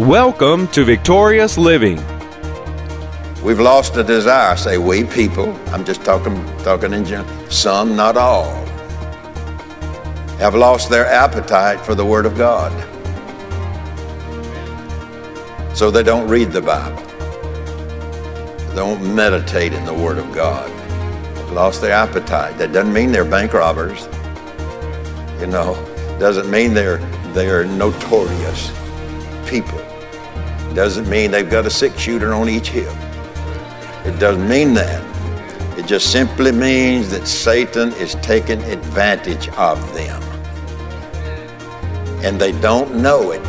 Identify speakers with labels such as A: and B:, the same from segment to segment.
A: Welcome to Victorious Living.
B: We've lost a desire. Say we people. I'm just talking talking in general. Some, not all, have lost their appetite for the Word of God. So they don't read the Bible. They don't meditate in the Word of God. They've lost their appetite. That doesn't mean they're bank robbers. You know, doesn't mean they're they're notorious people. Doesn't mean they've got a six shooter on each hip. It doesn't mean that. It just simply means that Satan is taking advantage of them. And they don't know it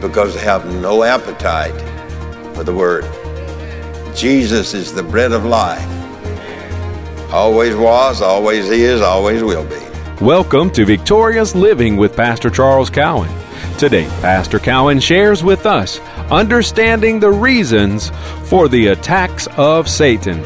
B: because they have no appetite for the Word. Jesus is the bread of life. Always was, always is, always will be.
A: Welcome to Victorious Living with Pastor Charles Cowan. Today, Pastor Cowan shares with us understanding the reasons for the attacks of Satan.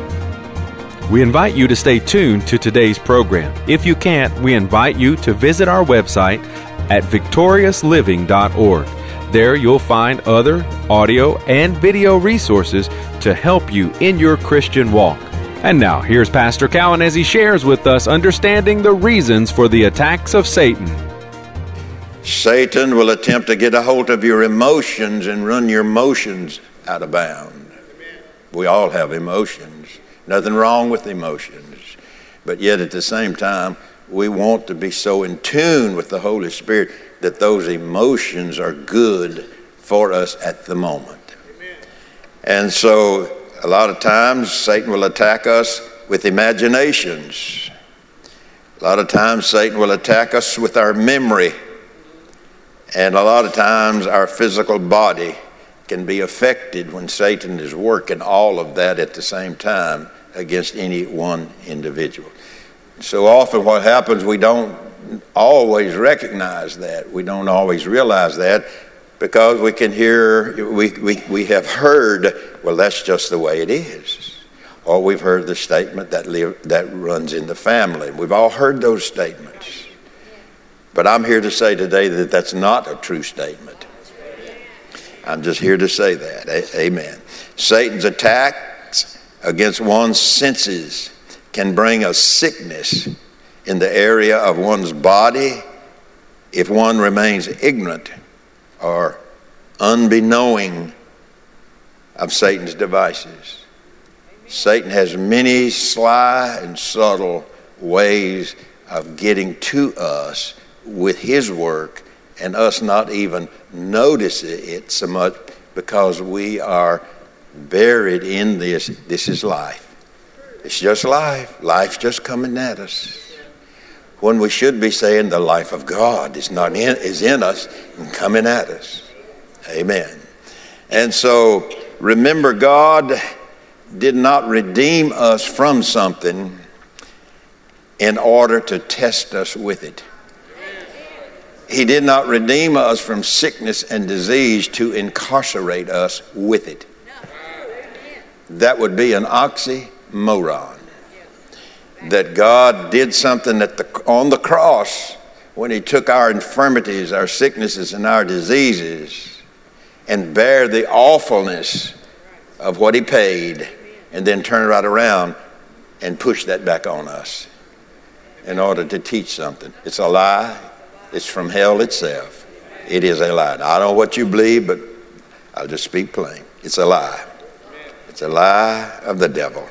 A: We invite you to stay tuned to today's program. If you can't, we invite you to visit our website at victoriousliving.org. There you'll find other audio and video resources to help you in your Christian walk. And now, here's Pastor Cowan as he shares with us understanding the reasons for the attacks of Satan.
B: Satan will attempt to get a hold of your emotions and run your emotions out of bound. We all have emotions. Nothing wrong with emotions. But yet at the same time, we want to be so in tune with the Holy Spirit that those emotions are good for us at the moment. And so a lot of times Satan will attack us with imaginations. A lot of times Satan will attack us with our memory. And a lot of times our physical body can be affected when Satan is working all of that at the same time against any one individual. So often what happens, we don't always recognize that. We don't always realize that because we can hear, we, we, we have heard, well, that's just the way it is. Or we've heard the statement that, live, that runs in the family. We've all heard those statements. But I'm here to say today that that's not a true statement. I'm just here to say that. Amen. Satan's attacks against one's senses can bring a sickness in the area of one's body if one remains ignorant or unbeknowing of Satan's devices. Satan has many sly and subtle ways of getting to us with his work and us not even notice it so much because we are buried in this. This is life. It's just life. Life's just coming at us. When we should be saying the life of God is not in, is in us and coming at us. Amen. And so remember, God did not redeem us from something in order to test us with it. He did not redeem us from sickness and disease to incarcerate us with it. That would be an oxymoron. That God did something at the, on the cross when He took our infirmities, our sicknesses, and our diseases and bear the awfulness of what He paid and then turn it right around and push that back on us in order to teach something. It's a lie. It's from hell itself. It is a lie. Now, I don't know what you believe, but I'll just speak plain. It's a lie. It's a lie of the devil.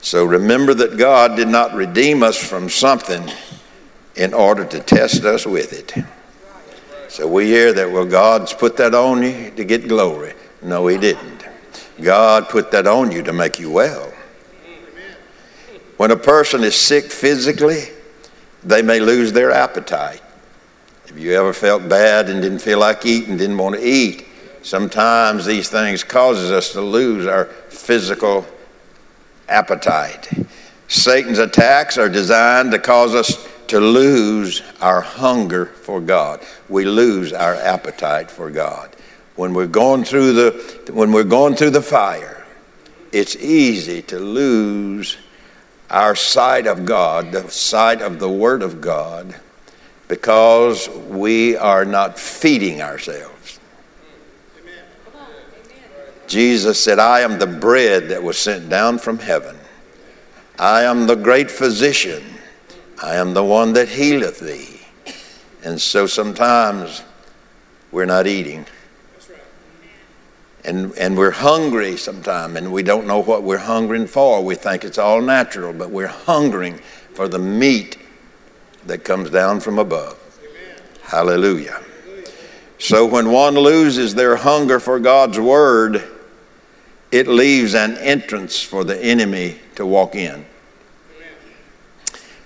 B: So remember that God did not redeem us from something in order to test us with it. So we hear that, well, God's put that on you to get glory. No, He didn't. God put that on you to make you well. When a person is sick physically, they may lose their appetite. Have you ever felt bad and didn't feel like eating, didn't want to eat? Sometimes these things causes us to lose our physical appetite. Satan's attacks are designed to cause us to lose our hunger for God. We lose our appetite for God. When we're going through the when we're going through the fire, it's easy to lose our sight of God, the sight of the Word of God, because we are not feeding ourselves. Jesus said, I am the bread that was sent down from heaven. I am the great physician. I am the one that healeth thee. And so sometimes we're not eating. And, and we're hungry sometimes, and we don't know what we're hungering for. We think it's all natural, but we're hungering for the meat that comes down from above. Amen. Hallelujah. So when one loses their hunger for God's word, it leaves an entrance for the enemy to walk in.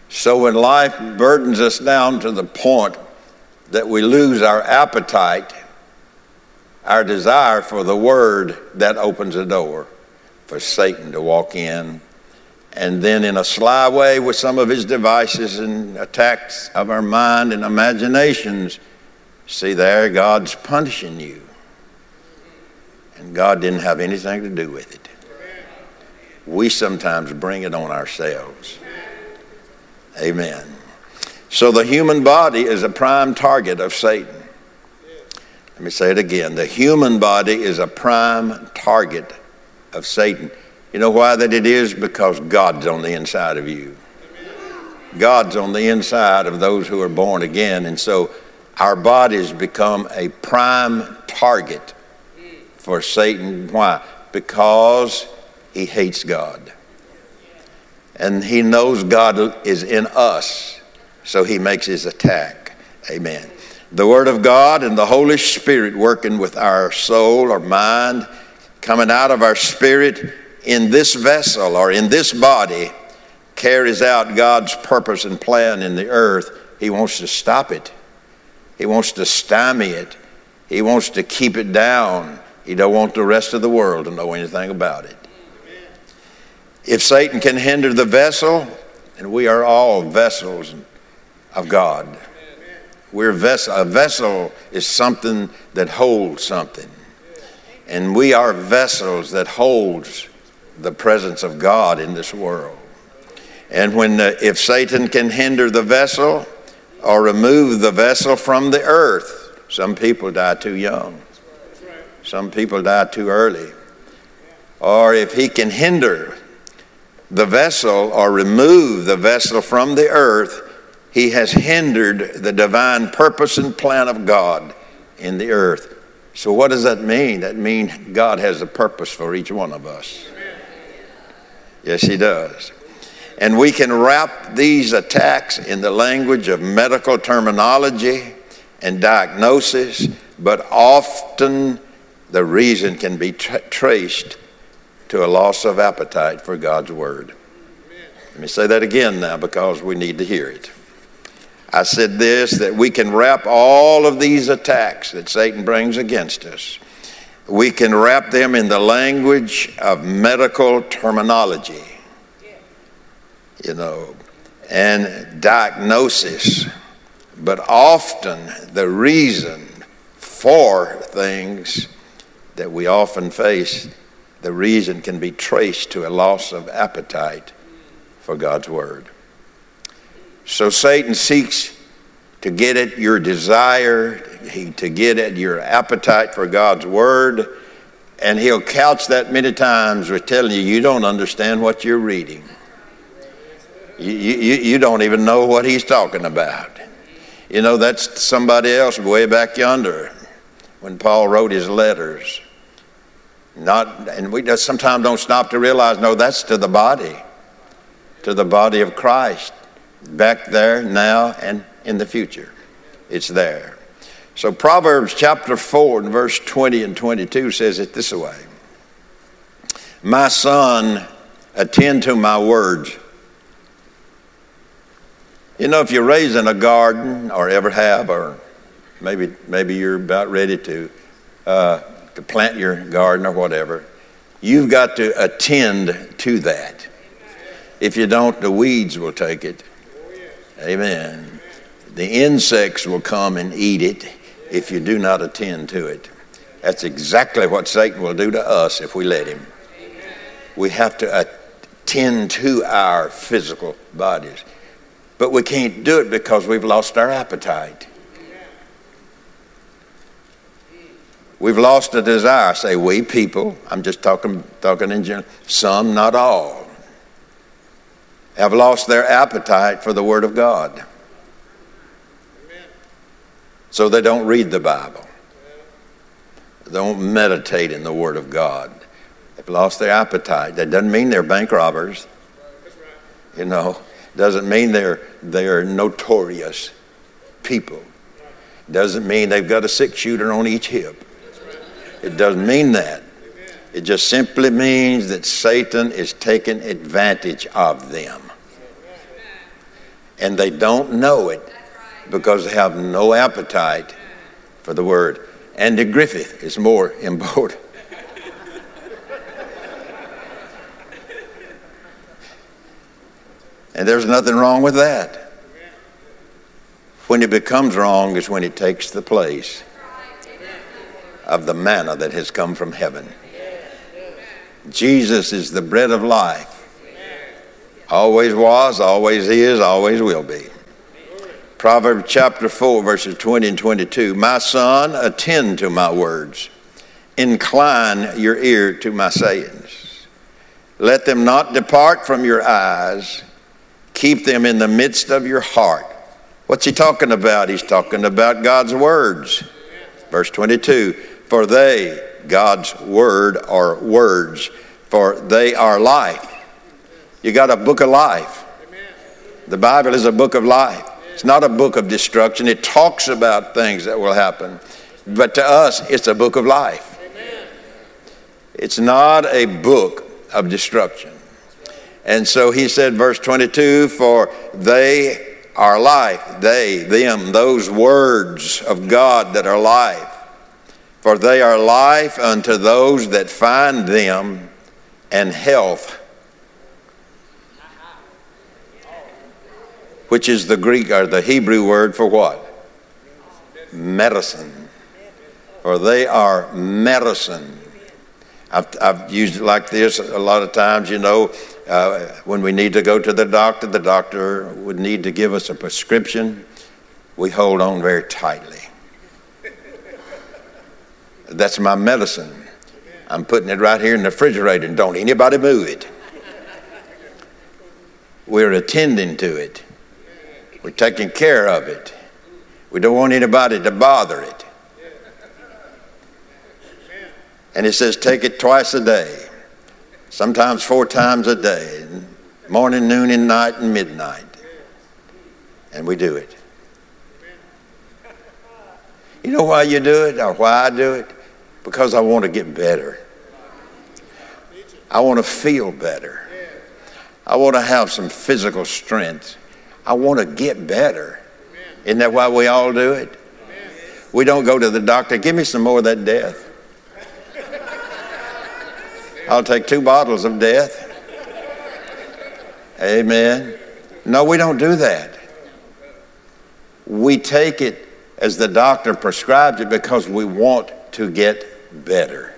B: So when life burdens us down to the point that we lose our appetite, our desire for the word, that opens a door for Satan to walk in. And then, in a sly way, with some of his devices and attacks of our mind and imaginations, see there, God's punishing you. And God didn't have anything to do with it. We sometimes bring it on ourselves. Amen. So the human body is a prime target of Satan. Let me say it again. The human body is a prime target of Satan. You know why that it is? Because God's on the inside of you. God's on the inside of those who are born again. And so our bodies become a prime target for Satan. Why? Because he hates God. And he knows God is in us, so he makes his attack. Amen. The Word of God and the Holy Spirit working with our soul or mind, coming out of our spirit in this vessel or in this body, carries out God's purpose and plan in the earth. He wants to stop it. He wants to stymie it. He wants to keep it down. He don't want the rest of the world to know anything about it. If Satan can hinder the vessel, and we are all vessels of God. We're vessel. A vessel is something that holds something. And we are vessels that holds the presence of God in this world. And when if Satan can hinder the vessel or remove the vessel from the earth, some people die too young. Some people die too early. Or if he can hinder the vessel or remove the vessel from the earth, he has hindered the divine purpose and plan of God in the earth. So, what does that mean? That means God has a purpose for each one of us. Yes, He does. And we can wrap these attacks in the language of medical terminology and diagnosis, but often the reason can be tra- traced to a loss of appetite for God's Word. Let me say that again now because we need to hear it. I said this that we can wrap all of these attacks that Satan brings against us, we can wrap them in the language of medical terminology, you know, and diagnosis. But often the reason for things that we often face the reason can be traced to a loss of appetite for God's Word. So Satan seeks to get at your desire, to get at your appetite for God's Word, and he'll couch that many times with telling you, you don't understand what you're reading. You, you, you don't even know what he's talking about. You know, that's somebody else way back yonder when Paul wrote his letters. Not, and we sometimes don't stop to realize, no, that's to the body, to the body of Christ, back there, now, and in the future. It's there. So Proverbs chapter 4 and verse 20 and 22 says it this way My son, attend to my words. You know, if you're raising a garden, or ever have, or maybe, maybe you're about ready to, uh, to plant your garden or whatever, you've got to attend to that. If you don't, the weeds will take it. Amen. The insects will come and eat it if you do not attend to it. That's exactly what Satan will do to us if we let him. We have to attend to our physical bodies. But we can't do it because we've lost our appetite. We've lost a desire. Say we people. I'm just talking talking in general. Some, not all, have lost their appetite for the Word of God. So they don't read the Bible. They don't meditate in the Word of God. They've lost their appetite. That doesn't mean they're bank robbers. You know, doesn't mean they're they're notorious people. Doesn't mean they've got a six shooter on each hip. It doesn't mean that. It just simply means that Satan is taking advantage of them. And they don't know it because they have no appetite for the word. Andy Griffith is more important. and there's nothing wrong with that. When it becomes wrong is when it takes the place of the manna that has come from heaven. Jesus is the bread of life. Always was, always is, always will be. Proverbs chapter 4, verses 20 and 22. My son, attend to my words, incline your ear to my sayings. Let them not depart from your eyes, keep them in the midst of your heart. What's he talking about? He's talking about God's words. Verse 22 For they, God's word, are words, for they are life. You got a book of life. The Bible is a book of life. It's not a book of destruction. It talks about things that will happen. But to us, it's a book of life. It's not a book of destruction. And so he said, verse 22 For they are life, they, them, those words of God that are life. For they are life unto those that find them, and health which is the Greek or the Hebrew word for what? Medicine. For they are medicine. I've, I've used it like this a lot of times, you know, uh, when we need to go to the doctor, the doctor would need to give us a prescription. We hold on very tightly. That's my medicine. I'm putting it right here in the refrigerator and don't anybody move it. We're attending to it. We're taking care of it. We don't want anybody to bother it. And it says take it twice a day, sometimes four times a day morning, noon, and night, and midnight. And we do it. You know why you do it or why I do it? Because I want to get better. I want to feel better. I want to have some physical strength. I want to get better. Isn't that why we all do it? We don't go to the doctor, give me some more of that death. I'll take two bottles of death. Amen. No, we don't do that. We take it as the doctor prescribed it because we want to get better.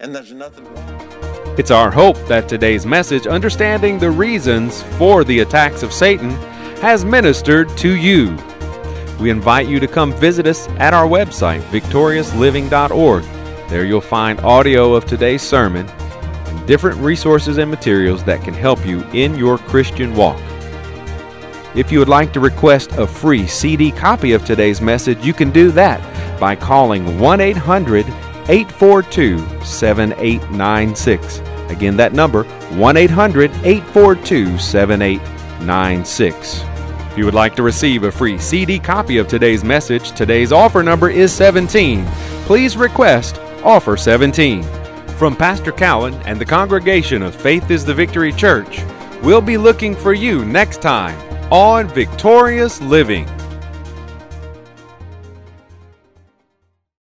B: And there's nothing wrong.
A: It's our hope that today's message, Understanding the Reasons for the Attacks of Satan, has ministered to you. We invite you to come visit us at our website, victoriousliving.org. There you'll find audio of today's sermon and different resources and materials that can help you in your Christian walk. If you would like to request a free CD copy of today's message, you can do that by calling 1 800 842 7896. Again, that number 1 800 842 7896. If you would like to receive a free CD copy of today's message, today's offer number is 17. Please request offer 17. From Pastor Cowan and the congregation of Faith is the Victory Church, we'll be looking for you next time on Victorious Living.